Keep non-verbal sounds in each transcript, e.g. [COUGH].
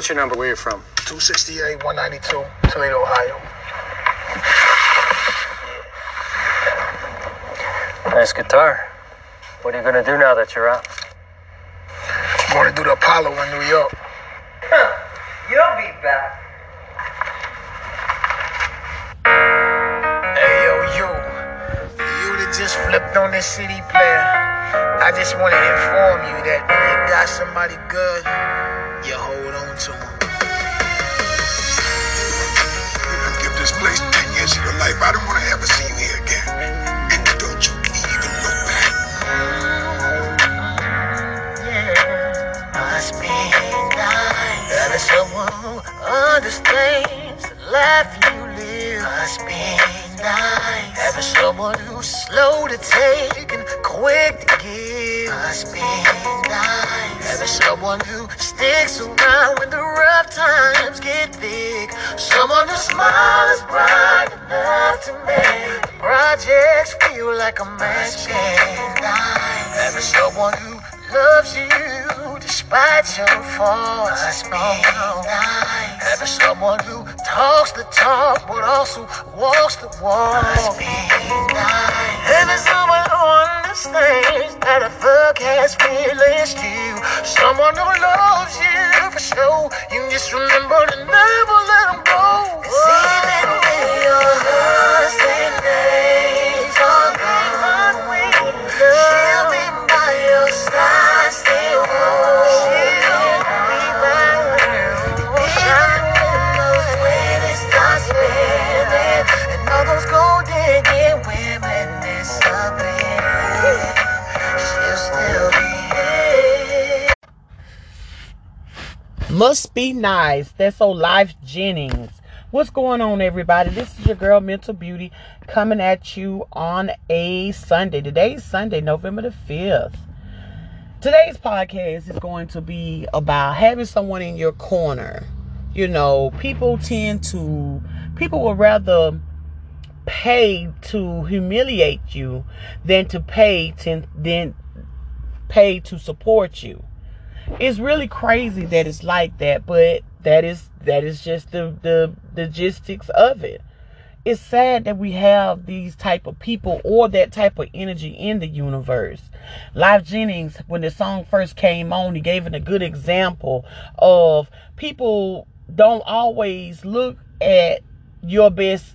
What's your number? Where you from? 268 192, Toledo, Ohio. Nice guitar. What are you gonna do now that you're out? I'm going to do the Apollo in New York. [LAUGHS] You'll be back. Hey, yo, you. You that just flipped on this CD player. I just want to inform you that when you got somebody good, you hold on to them. Give this place 10 years of your life. I don't want to ever see you here again. And don't you even look back. Must be nice. Having someone who understands the life you live. Must be nice. Having someone who's slow to take and quick to give. Must be nice. Someone who sticks around when the rough times get thick. Someone whose smile is bright enough to make projects feel like a game. Having someone who loves you despite your faults. Nice. Having someone who talks the talk but also walks the walk. Must be nice. Having someone who understands that a thug has feelings you. Someone who loves you for sure. You just remember to never let them go. 'Cause even when your husband Must be nice. That's old Lyfe Jennings. What's going on, everybody? This is your girl, Mental Beauty, coming at you on a Sunday. Today's Sunday, November the 5th. Today's podcast is going to be about having someone in your corner. You know, people tend to, people would rather pay to humiliate you than to pay to, than pay to support you it's really crazy that it's like that, but that is that is just the the logistics of it. It's sad that we have these type of people or that type of energy in the universe. Lyfe Jennings, when the song first came on, he gave it a good example of people don't always look at your best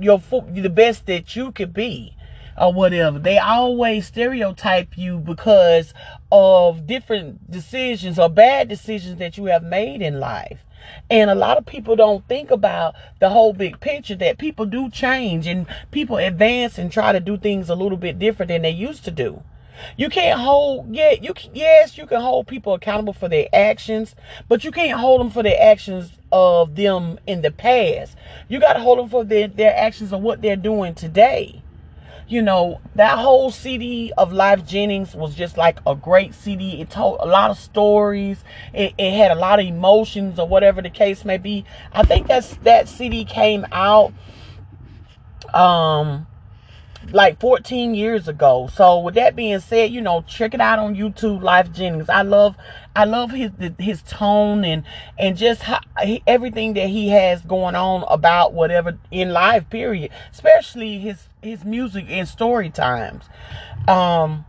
your the best that you could be or whatever. They always stereotype you because of different decisions or bad decisions that you have made in life. And a lot of people don't think about the whole big picture that people do change and people advance and try to do things a little bit different than they used to do. You can't hold, yeah, you yes, you can hold people accountable for their actions, but you can't hold them for their actions of them in the past. You got to hold them for their, their actions of what they're doing today you know, that whole CD of Lyfe Jennings was just like a great CD. It told a lot of stories. It, it, had a lot of emotions or whatever the case may be. I think that's that CD came out um like 14 years ago. So with that being said, you know, check it out on YouTube, Lyfe Jennings. I love, I love his his tone and and just how, everything that he has going on about whatever in life. Period. Especially his his music and story times. Um,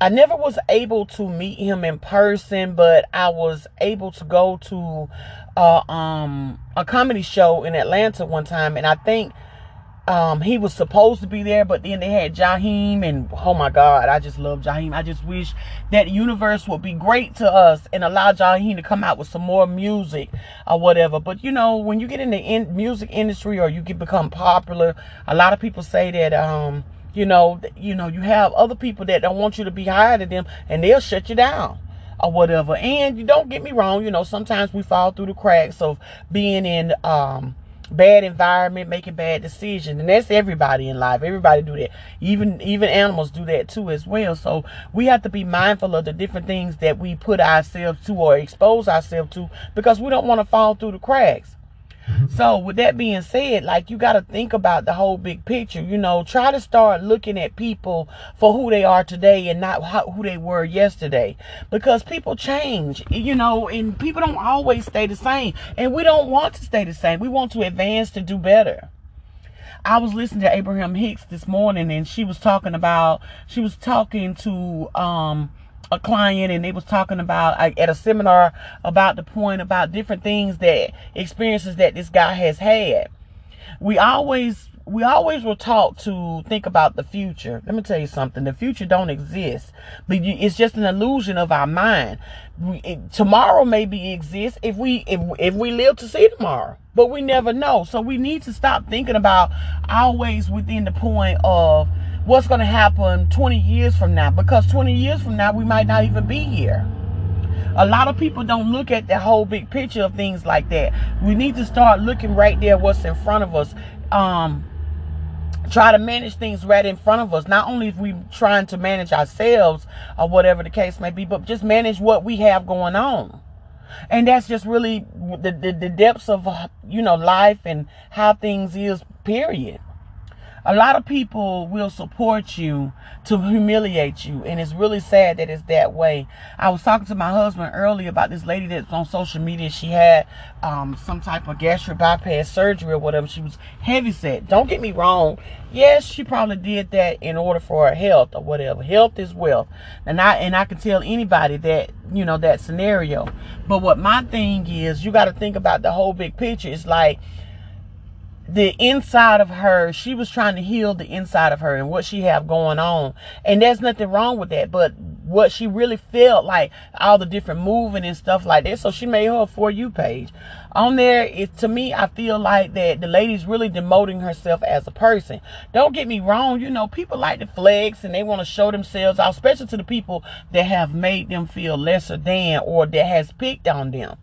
I never was able to meet him in person, but I was able to go to uh, um a comedy show in Atlanta one time, and I think um, he was supposed to be there, but then they had Jaheim, and oh my God, I just love Jaheim. I just wish that universe would be great to us and allow Jaheim to come out with some more music or whatever. But you know, when you get in the in- music industry or you get become popular, a lot of people say that um, you know, you know, you have other people that don't want you to be higher than them, and they'll shut you down or whatever. And you don't get me wrong, you know, sometimes we fall through the cracks of being in um bad environment, making bad decisions. And that's everybody in life. Everybody do that. Even even animals do that too as well. So we have to be mindful of the different things that we put ourselves to or expose ourselves to because we don't want to fall through the cracks. So with that being said, like you got to think about the whole big picture. You know, try to start looking at people for who they are today and not how, who they were yesterday, because people change. You know, and people don't always stay the same, and we don't want to stay the same. We want to advance to do better. I was listening to Abraham Hicks this morning, and she was talking about she was talking to um a client and they was talking about at a seminar about the point about different things that experiences that this guy has had. We always we always were taught to think about the future. Let me tell you something. The future don't exist, but it's just an illusion of our mind. We, it, tomorrow maybe exists if we if, if we live to see tomorrow, but we never know. So we need to stop thinking about always within the point of what's going to happen 20 years from now because 20 years from now we might not even be here. A lot of people don't look at the whole big picture of things like that. We need to start looking right there what's in front of us um try to manage things right in front of us. Not only if we trying to manage ourselves or whatever the case may be but just manage what we have going on. And that's just really the, the, the depths of you know life and how things is period a lot of people will support you to humiliate you and it's really sad that it's that way. I was talking to my husband earlier about this lady that's on social media. She had um, some type of gastric bypass surgery or whatever. She was heavy set. Don't get me wrong. Yes she probably did that in order for her health or whatever. Health is wealth. And i and i can tell anybody that you know that scenario. But what my thing is you got to think about the whole big picture. It's like the inside of her she was trying to heal the inside of her and what she have going on. And there's nothing wrong with that but what she really felt like all the different moving and stuff like that. So she made her for you page. On there it to me i feel like that the lady's really demoting herself as a person. Don't get me wrong you know people like to flex and they want to show themselves out especially to the people that have made them feel lesser than or that has picked on them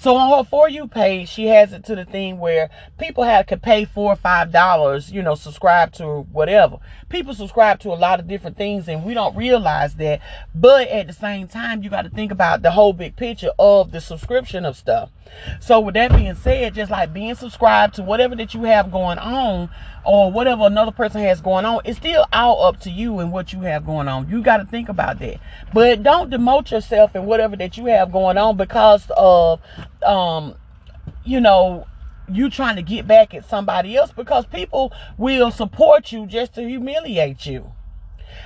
so on her For You page, she has it to the thing where people have to pay four or five dollars, you know, subscribe to whatever. People subscribe to a lot of different things and we don't realize that. But at the same time, you got to think about the whole big picture of the subscription of stuff. So with that being said, just like being subscribed to whatever that you have going on or whatever another person has going on, it's still all up to you and what you have going on. You got to think about that. But don't demote yourself in whatever that you have going on because of um you know you trying to get back at somebody else because people will support you just to humiliate you.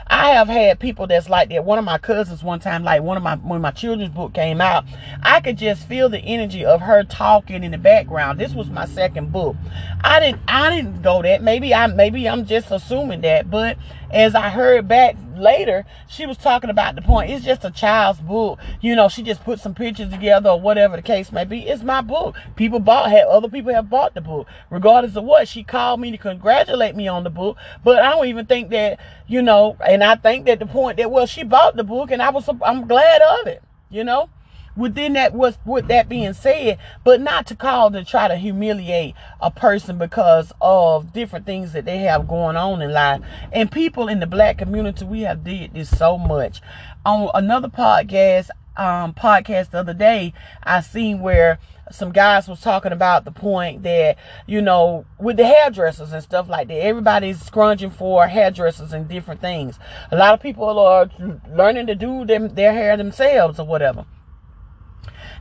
I have had people that's like that. One of my cousins one time, like one of my when my children's book came out, I could just feel the energy of her talking in the background. This was my second book. I didn't I didn't go that. Maybe I maybe I'm just assuming that, but as I heard back later, she was talking about the point. It's just a child's book. You know, she just put some pictures together or whatever the case may be. It's my book. People bought had other people have bought the book. Regardless of what, she called me to congratulate me on the book. But I don't even think that, you know, and I think that the point that well, she bought the book and I was I'm glad of it, you know within that was with that being said but not to call to try to humiliate a person because of different things that they have going on in life. And people in the black community we have did this so much. On another podcast um podcast the other day i seen where some guys was talking about the point that you know with the hairdressers and stuff like that everybody's scrunching for hairdressers and different things. A lot of people are learning to do them their hair themselves or whatever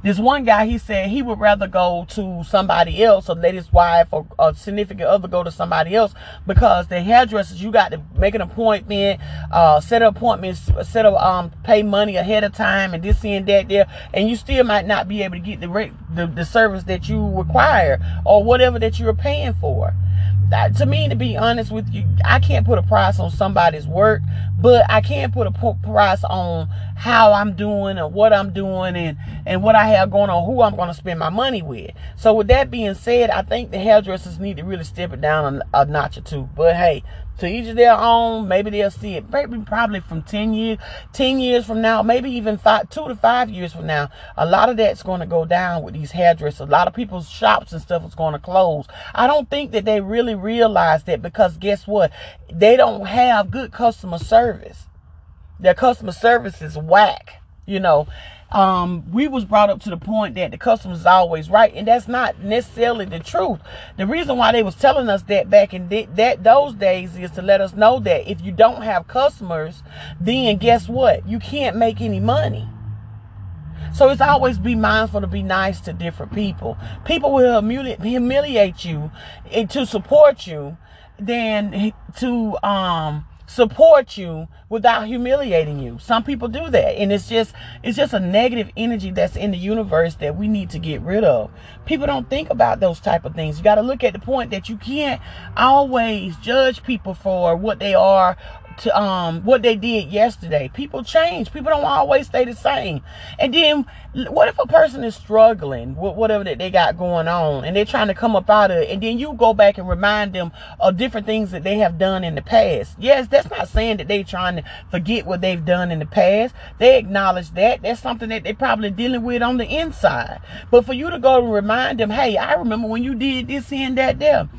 this one guy, he said he would rather go to somebody else, or let his wife or a significant other go to somebody else because the hairdressers, you got to make an appointment, uh, set up appointments, set up, um, pay money ahead of time and this and that there, and you still might not be able to get the, the, the service that you require or whatever that you're paying for to me, to be honest with you, I can't put a price on somebody's work, but I can put a price on how I'm doing and what I'm doing and, and what I have going on, who I'm going to spend my money with. So with that being said, I think the hairdressers need to really step it down a, a notch or two. But hey, to each of their own. Maybe they'll see it. Maybe probably from 10 years, 10 years from now, maybe even five, two to five years from now. A lot of that's going to go down with these hairdressers. A lot of people's shops and stuff is going to close. I don't think that they really realize that because guess what? They don't have good customer service. Their customer service is whack, you know. Um, we was brought up to the point that the customer is always right, and that's not necessarily the truth. The reason why they was telling us that back in th- that those days is to let us know that if you don't have customers, then guess what? You can't make any money. So it's always be mindful to be nice to different people. People will humiliate you and to support you than to um support you without humiliating you. Some people do that and it's just it's just a negative energy that's in the universe that we need to get rid of. People don't think about those type of things. You got to look at the point that you can't always judge people for what they are to um what they did yesterday. People change. People don't always stay the same. And then what if a person is struggling with whatever that they got going on and they're trying to come up out of it and then you go back and remind them of different things that they have done in the past. Yes, that's not saying that they're trying to forget what they've done in the past. They acknowledge that. That's something that they're probably dealing with on the inside. But for you to go and remind them, hey, I remember when you did this and that there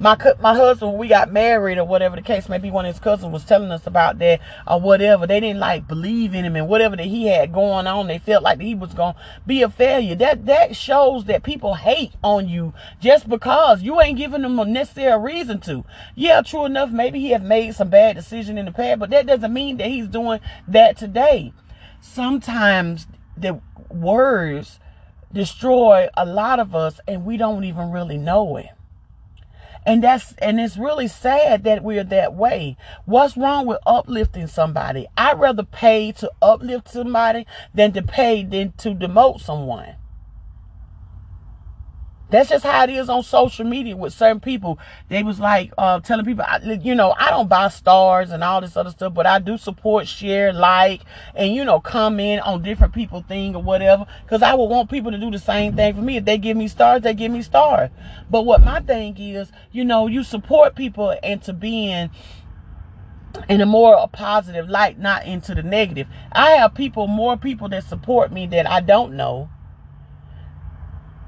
my my husband we got married or whatever the case may be one of his cousins was telling us about that or whatever. They didn't like believe in him and whatever that he had going on they felt like he was to be a failure. That that shows that people hate on you just because you ain't giving them a necessary reason to. Yeah true enough maybe he have made some bad decision in the past but that doesn't mean that he's doing that today. Sometimes the words destroy a lot of us and we don't even really know it and that's and it's really sad that we're that way. What's wrong with uplifting somebody? I'd rather pay to uplift somebody than to pay than to demote someone. That's just how it is on social media with certain people. They was like uh, telling people, you know, I don't buy stars and all this other stuff, but I do support, share, like, and you know, comment on different people thing or whatever. Because I would want people to do the same thing for me. If they give me stars, they give me stars. But what my thing is, you know, you support people into being in a more positive light, not into the negative. I have people, more people that support me that I don't know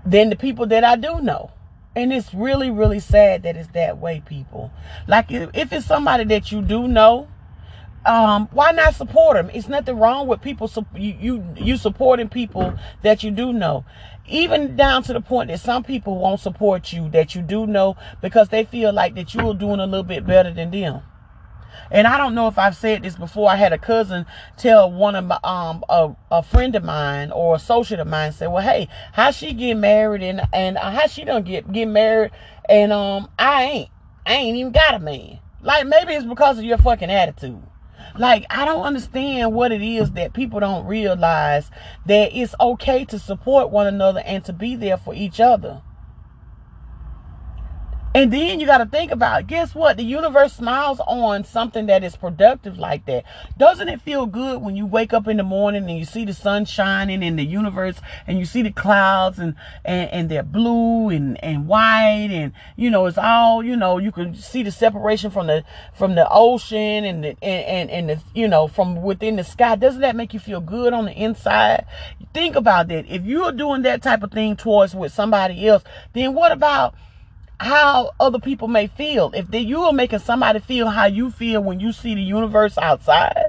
than the people that I do know. And it's really, really sad that it's that way, people. Like if it's somebody that you do know, um, why not support them? It's nothing wrong with people. You, you you supporting people that you do know, even down to the point that some people won't support you that you do know because they feel like that you are doing a little bit better than them. And I don't know if I've said this before. I had a cousin tell one of my um a, a friend of mine or associate of mine say, "Well, hey, how she get married and and how she don't get get married and um I ain't I ain't even got a man. Like maybe it's because of your fucking attitude." Like, I don't understand what it is that people don't realize that it's okay to support one another and to be there for each other. And then you got to think about, guess what? The universe smiles on something that is productive like that. Doesn't it feel good when you wake up in the morning and you see the sun shining in the universe and you see the clouds and, and, and they're blue and, and white and, you know, it's all, you know, you can see the separation from the, from the ocean and the, and, and, and the, you know, from within the sky. Doesn't that make you feel good on the inside? Think about that. If you're doing that type of thing towards with somebody else, then what about how other people may feel. If they, you are making somebody feel how you feel when you see the universe outside,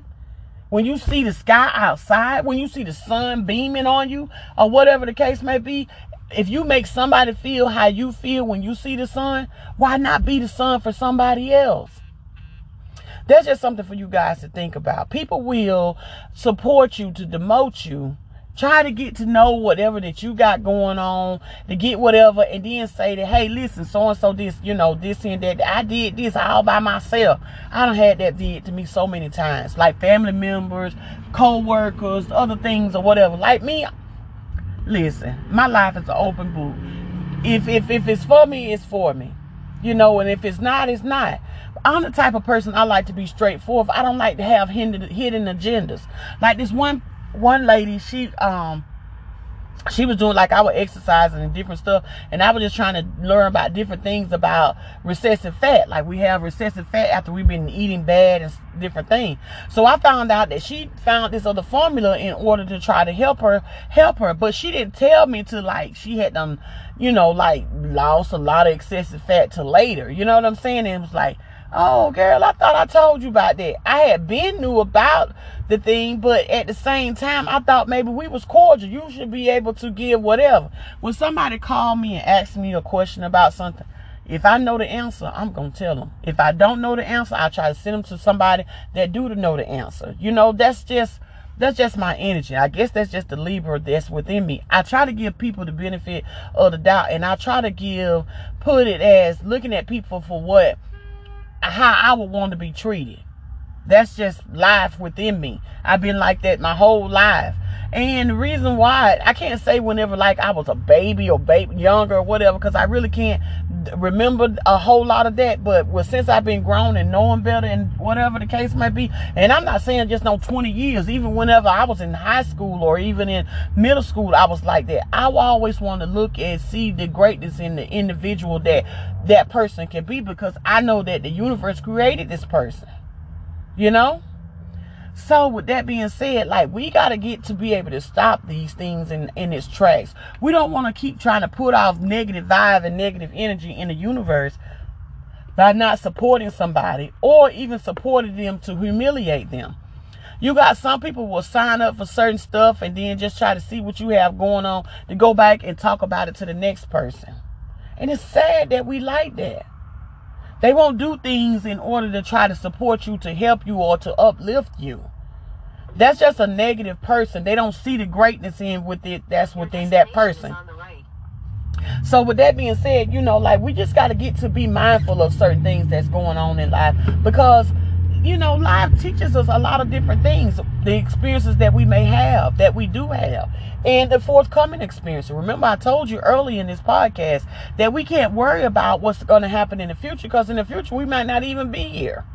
when you see the sky outside, when you see the sun beaming on you, or whatever the case may be, if you make somebody feel how you feel when you see the sun, why not be the sun for somebody else? That's just something for you guys to think about. People will support you to demote you Try to get to know whatever that you got going on, to get whatever, and then say that, hey, listen, so and so this, you know, this and that. I did this all by myself. I don't had that did to me so many times. Like family members, co-workers, other things or whatever. Like me, listen, my life is an open book. If if if it's for me, it's for me. You know, and if it's not, it's not. I'm the type of person I like to be straightforward. I don't like to have hidden, hidden agendas. Like this one one lady, she um she was doing like I was exercising and different stuff and i was just trying to learn about different things about recessive fat. Like we have recessive fat after we've been eating bad and different things so i found out that she found this other formula in order to try to help her help her but she didn't tell me to like she had done you know like lost a lot of excessive fat to later. You know what i'm saying? And it was like Oh, girl, I thought I told you about that. I had been knew about the thing, but at the same time, I thought maybe we was cordial. You should be able to give whatever. When somebody called me and asked me a question about something, if I know the answer, I'm gonna tell them. If I don't know the answer, I try to send them to somebody that do to know the answer. You know, that's just that's just my energy. I guess that's just the Libra that's within me. I try to give people the benefit of the doubt, and I try to give, put it as looking at people for what, how I would want to be treated. That's just life within me. I've been like that my whole life. And the reason why I can't say whenever like I was a baby or baby younger or whatever, because I really can't remember a whole lot of that. But well, since I've been grown and knowing better and whatever the case might be, and I'm not saying just no 20 years, even whenever I was in high school or even in middle school, I was like that. I always want to look and see the greatness in the individual that that person can be because I know that the universe created this person. You know? So with that being said, like we gotta get to be able to stop these things in, in its tracks. We don't want to keep trying to put off negative vibe and negative energy in the universe by not supporting somebody or even supporting them to humiliate them. You got some people will sign up for certain stuff and then just try to see what you have going on to go back and talk about it to the next person. And it's sad that we like that. They won't do things in order to try to support you, to help you, or to uplift you. That's just a negative person. They don't see the greatness in with it that's within that person. So with that being said, you know, like we just got to get to be mindful of certain things that's going on in life because you know, life teaches us a lot of different things. The experiences that we may have, that we do have, and the forthcoming experience. Remember, I told you early in this podcast that we can't worry about what's going to happen in the future because in the future we might not even be here.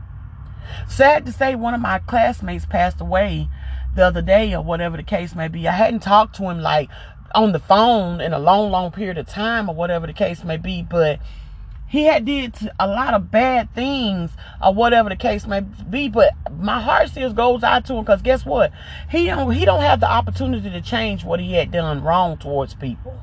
Sad to say, one of my classmates passed away the other day, or whatever the case may be. I hadn't talked to him like on the phone in a long, long period of time, or whatever the case may be, but he had did a lot of bad things or whatever the case may be but my heart still goes out to him because guess what? He don't he don't have the opportunity to change what he had done wrong towards people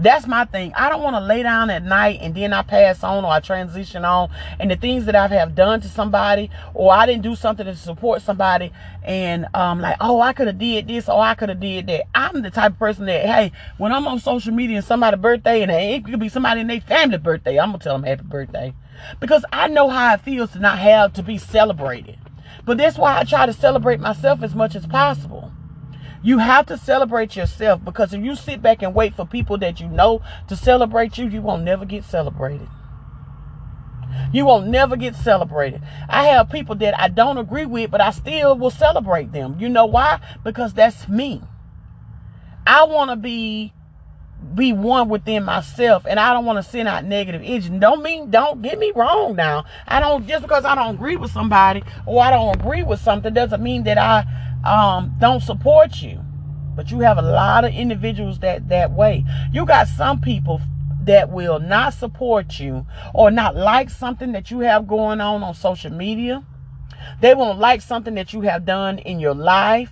that's my thing. I don't want to lay down at night and then I pass on or I transition on. And the things that I have done to somebody or I didn't do something to support somebody and um like, oh, I could have did this or I could have did that. I'm the type of person that, hey, when I'm on social media and somebody's birthday and it could be somebody in their family birthday, I'm gonna tell them happy birthday. Because I know how it feels to not have to be celebrated. But that's why I try to celebrate myself as much as possible. You have to celebrate yourself because if you sit back and wait for people that you know to celebrate you, you won't never get celebrated. You won't never get celebrated. I have people that I don't agree with, but I still will celebrate them. You know why? Because that's me. I want to be be one within myself and I don't want to send out negative energy. Don't mean don't get me wrong now. I don't just because I don't agree with somebody or I don't agree with something doesn't mean that I um, don't support you. But you have a lot of individuals that that way. You got some people that will not support you or not like something that you have going on on social media. They won't like something that you have done in your life.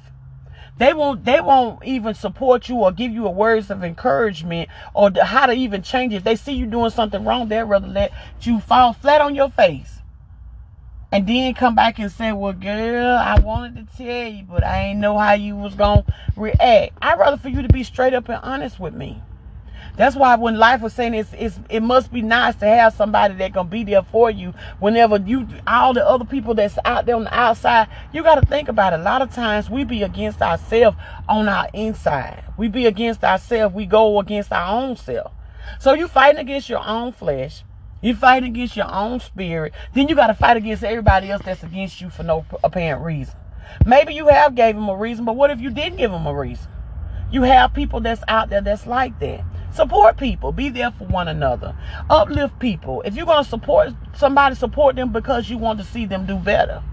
They won't they won't even support you or give you a words of encouragement or how to even change it. If they see you doing something wrong, they'd rather let you fall flat on your face and then come back and say, "Well, girl, I wanted to tell you, but I ain't know how you was gonna react." I'd rather for you to be straight up and honest with me. That's why when life was saying it's, it's it must be nice to have somebody that gonna be there for you whenever you all the other people that's out there on the outside. You got to think about it. A lot of times we be against ourselves on our inside. We be against ourselves. We go against our own self. So you fighting against your own flesh you fight against your own spirit. Then you got to fight against everybody else that's against you for no apparent reason. Maybe you have gave them a reason, but what if you didn't give them a reason? You have people that's out there that's like that. Support people. Be there for one another. Uplift people. If you're going to support somebody, support them because you want to see them do better.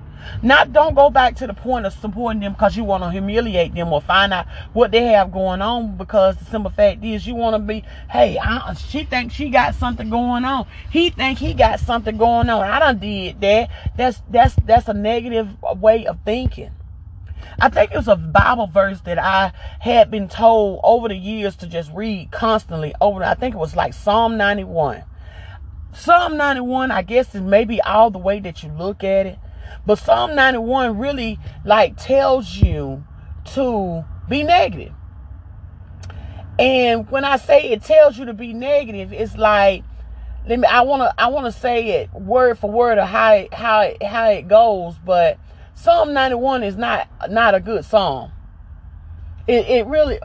Not don't go back to the point of supporting them because you want to humiliate them or find out what they have going on. Because the simple fact is, you want to be, hey, I, she thinks she got something going on. He think he got something going on. I done did that. That's that's that's a negative way of thinking. I think it was a Bible verse that I had been told over the years to just read constantly over. I think it was like Psalm 91 Psalm 91, I guess, is maybe all the way that you look at it. But Psalm 91 really like tells you to be negative. And when I say it tells you to be negative, it's like let me I wanna I wanna say it word for word of how it, how it, how it goes, but Psalm 91 is not not a good psalm. It it really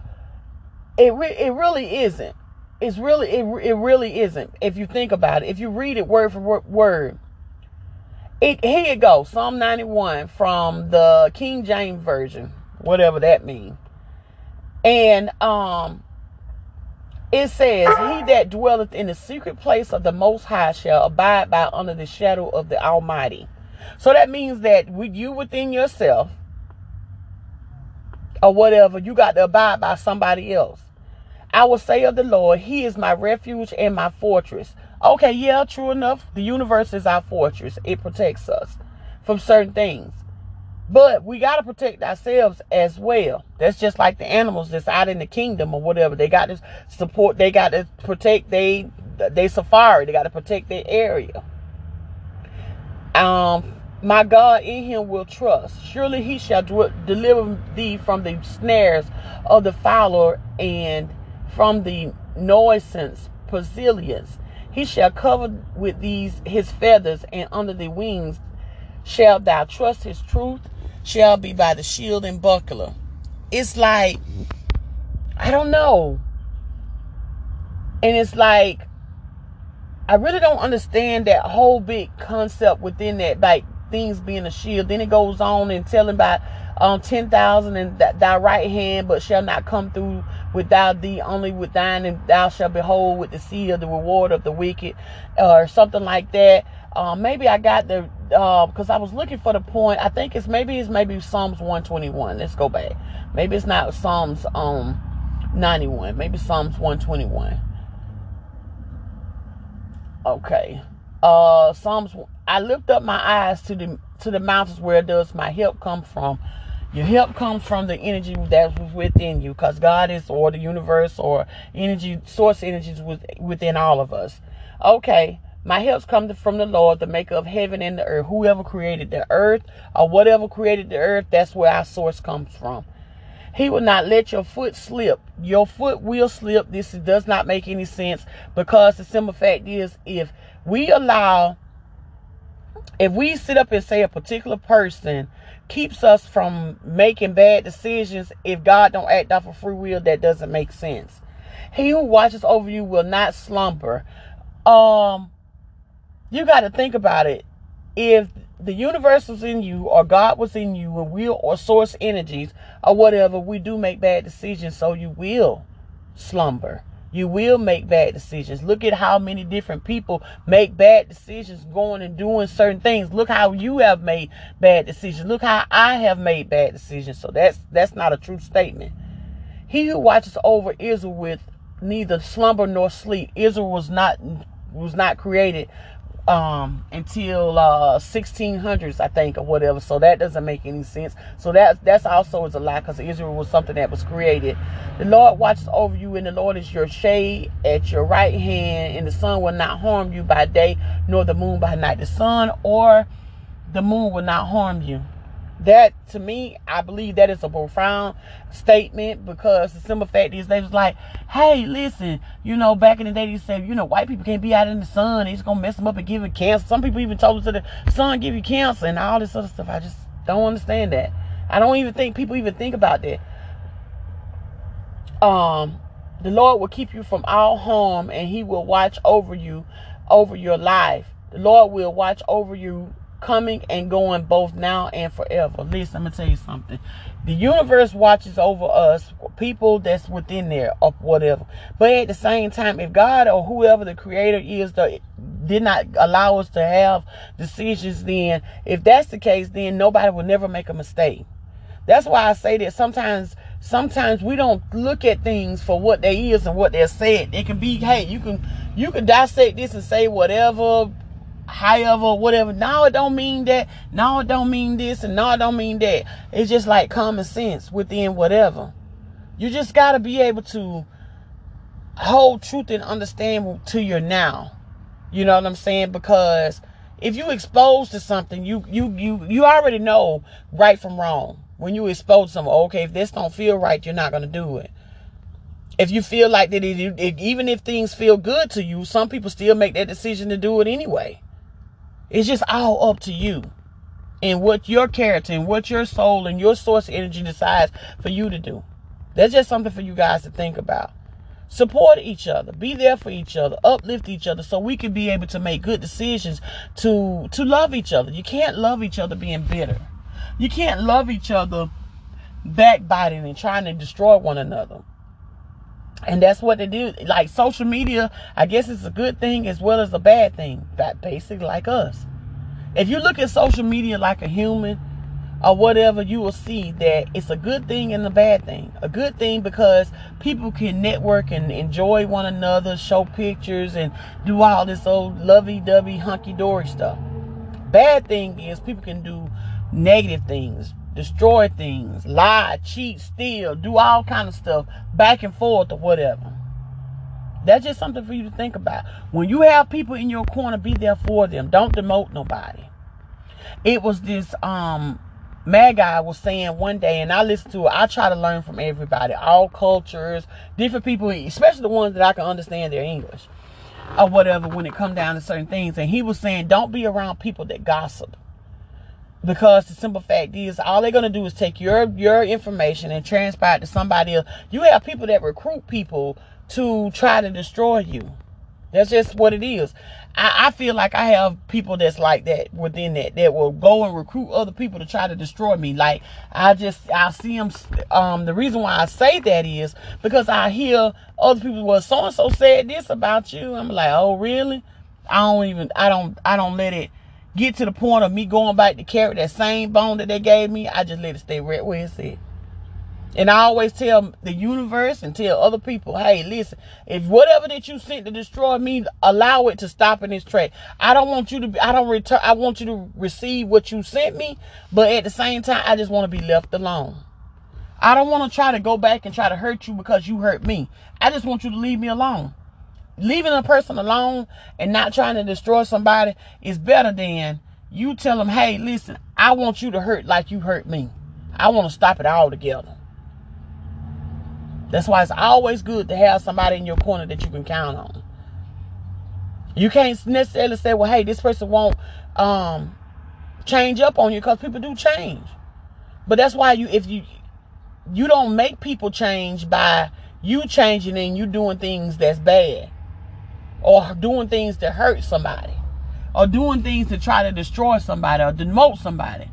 it re, it really isn't. It's really it, it really isn't. If you think about it, if you read it word for word, it here you go. Psalm 91 from the King James version, whatever that means. And um it says, He that dwelleth in the secret place of the Most High shall abide by under the shadow of the Almighty. So that means that with you within yourself, or whatever, you got to abide by somebody else. I will say of the Lord, He is my refuge and my fortress. Okay, yeah, true enough. The universe is our fortress, it protects us from certain things. But we got to protect ourselves as well. That's just like the animals that's out in the kingdom or whatever. They got to support, they got to protect they they safari. They got to protect their area. Um, my God in him will trust. Surely he shall deliver thee from the snares of the fowler and from the noisance pestilence. He shall cover with these his feathers, and under the wings shall thou trust his truth shall be by the shield and buckler. It's like, I don't know. And it's like, I really don't understand that whole big concept within that, like things being a shield. Then it goes on and telling about um, 10,000 and th- thy right hand, but shall not come through without thee, only with thine, and thou shalt behold with the seal the reward of the wicked, or something like that. Um, maybe I got the because uh, I was looking for the point. I think it's maybe it's maybe Psalms 121. Let's go back. Maybe it's not Psalms um 91. Maybe Psalms 121. Okay. Uh Psalms I lift up my eyes to the to the mountains where does my help come from? Your help comes from the energy that's within you because God is, or the universe, or energy, source energies within all of us. Okay, my helps come from the Lord, the maker of heaven and the earth. Whoever created the earth or whatever created the earth, that's where our source comes from. He will not let your foot slip. Your foot will slip. This does not make any sense because the simple fact is if we allow, if we sit up and say a particular person keeps us from making bad decisions, if God don't act off of free will, that doesn't make sense. He who watches over you will not slumber. Um, you got to think about it. If the universe was in you or God was in you and will or source energies or whatever, we do make bad decisions. So you will slumber. You will make bad decisions. Look at how many different people make bad decisions going and doing certain things. Look how you have made bad decisions. Look how I have made bad decisions. So that's that's not a true statement. He who watches over Israel with neither slumber nor sleep. Israel was not was not created um, until uh, 1600s, I think, or whatever. So that doesn't make any sense. So that that's also is a lie because Israel was something that was created. The Lord watches over you, and the Lord is your shade at your right hand, and the sun will not harm you by day, nor the moon by night. The sun or the moon will not harm you that to me, I believe that is a profound statement because the simple fact is they was like, hey, listen, you know, back in the day they said, you know, white people can't be out in the sun. It's gonna mess them up and give them cancer. Some people even told us that the sun give you cancer and all this other stuff. I just don't understand that. I don't even think people even think about that. Um, the Lord will keep you from all harm and he will watch over you, over your life. The Lord will watch over you coming and going both now and forever. Listen, I'm gonna tell you something. The universe watches over us, people that's within there or whatever. But at the same time, if God or whoever the creator is the, did not allow us to have decisions, then if that's the case, then nobody will never make a mistake. That's why I say that sometimes sometimes we don't look at things for what they is and what they're said. It can be, hey, you can you can dissect this and say whatever however, whatever. Now it don't mean that. Now it don't mean this, and now it don't mean that. It's just like common sense within whatever. You just gotta be able to hold truth and understand to your now. You know what I'm saying? Because if you exposed to something, you you you you already know right from wrong. When you expose something, okay, if this don't feel right, you're not gonna do it. If you feel like that, it, it, even if things feel good to you, some people still make that decision to do it anyway. It's just all up to you and what your character and what your soul and your source energy decides for you to do. That's just something for you guys to think about. Support each other, be there for each other, uplift each other so we can be able to make good decisions to to love each other. You can't love each other being bitter. You can't love each other backbiting and trying to destroy one another. And that's what they do. Like social media, I guess it's a good thing as well as a bad thing. That basically like us. If you look at social media like a human or whatever, you will see that it's a good thing and a bad thing. A good thing because people can network and enjoy one another, show pictures, and do all this old lovey dovey, hunky dory stuff. Bad thing is people can do negative things, destroy things, lie, cheat, steal, do all kind of stuff back and forth or whatever. That's just something for you to think about. When you have people in your corner, be there for them. Don't demote nobody. It was this um mad guy was saying one day, and I listen to it. I try to learn from everybody, all cultures, different people, especially the ones that I can understand their English or whatever when it come down to certain things. And he was saying, don't be around people that gossip. Because the simple fact is, all they're gonna do is take your your information and transpire it to somebody else. You have people that recruit people to try to destroy you. That's just what it is. I, I, feel like I have people that's like that within that that will go and recruit other people to try to destroy me. Like I just I see them. Um, the reason why I say that is because I hear other people. Well, so and so said this about you. I'm like, oh really? I don't even. I don't. I don't let it get to the point of me going back to carry that same bone that they gave me. I just let it stay right where it's at. And I always tell the universe and tell other people, hey, listen, if whatever that you sent to destroy me, allow it to stop in its track. I don't want you to be, I don't return, I want you to receive what you sent me, but at the same time, I just want to be left alone. I don't want to try to go back and try to hurt you because you hurt me. I just want you to leave me alone. Leaving a person alone and not trying to destroy somebody is better than you tell them, hey, listen, I want you to hurt like you hurt me. I want to stop it all together. That's why it's always good to have somebody in your corner that you can count on. You can't necessarily say, well, hey, this person won't um, change up on you because people do change. But that's why you, if you, you don't make people change by you changing and you doing things that's bad or doing things to hurt somebody or doing things to try to destroy somebody or demote somebody.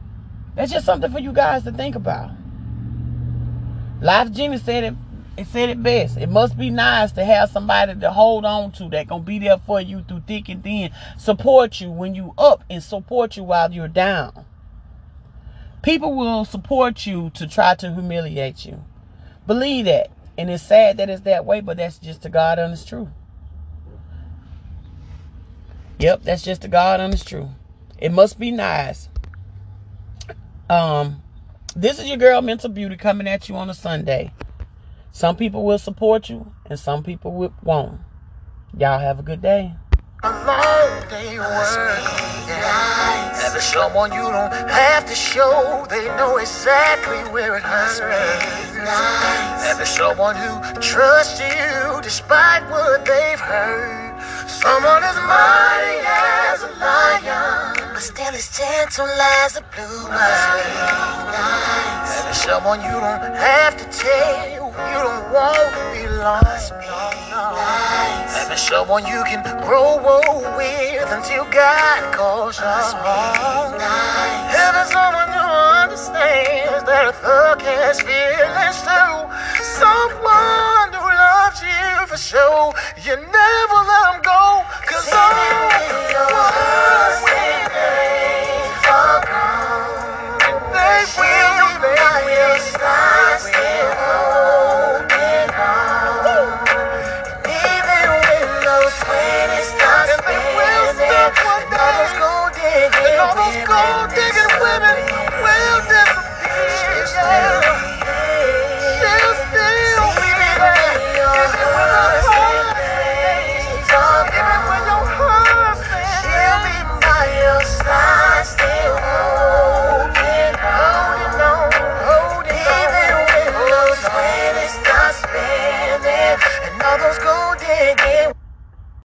That's just something for you guys to think about. Lyfe Jennings said it it said it best. It must be nice to have somebody to hold on to that gonna be there for you through thick and thin, support you when you up and support you while you're down. People will support you to try to humiliate you. Believe that. And it's sad that it's that way, but that's just the God honest truth. Yep, that's just the God honest truth. It must be nice. Um, this is your girl Mental Beauty coming at you on a Sunday. Some people will support you and some people will, won't. Y'all have a good day. Having someone you don't have to show, they know exactly where it hurts. Having someone who trusts you despite what they've heard. Someone as mighty as a lion, but still as gentle as a blue Having someone you don't have to tell you don't want to be lost. Having someone you can grow old with until God calls you home. Having someone who understands that a thug has feelings too. Someone for sure. You never let them go, cause I'm.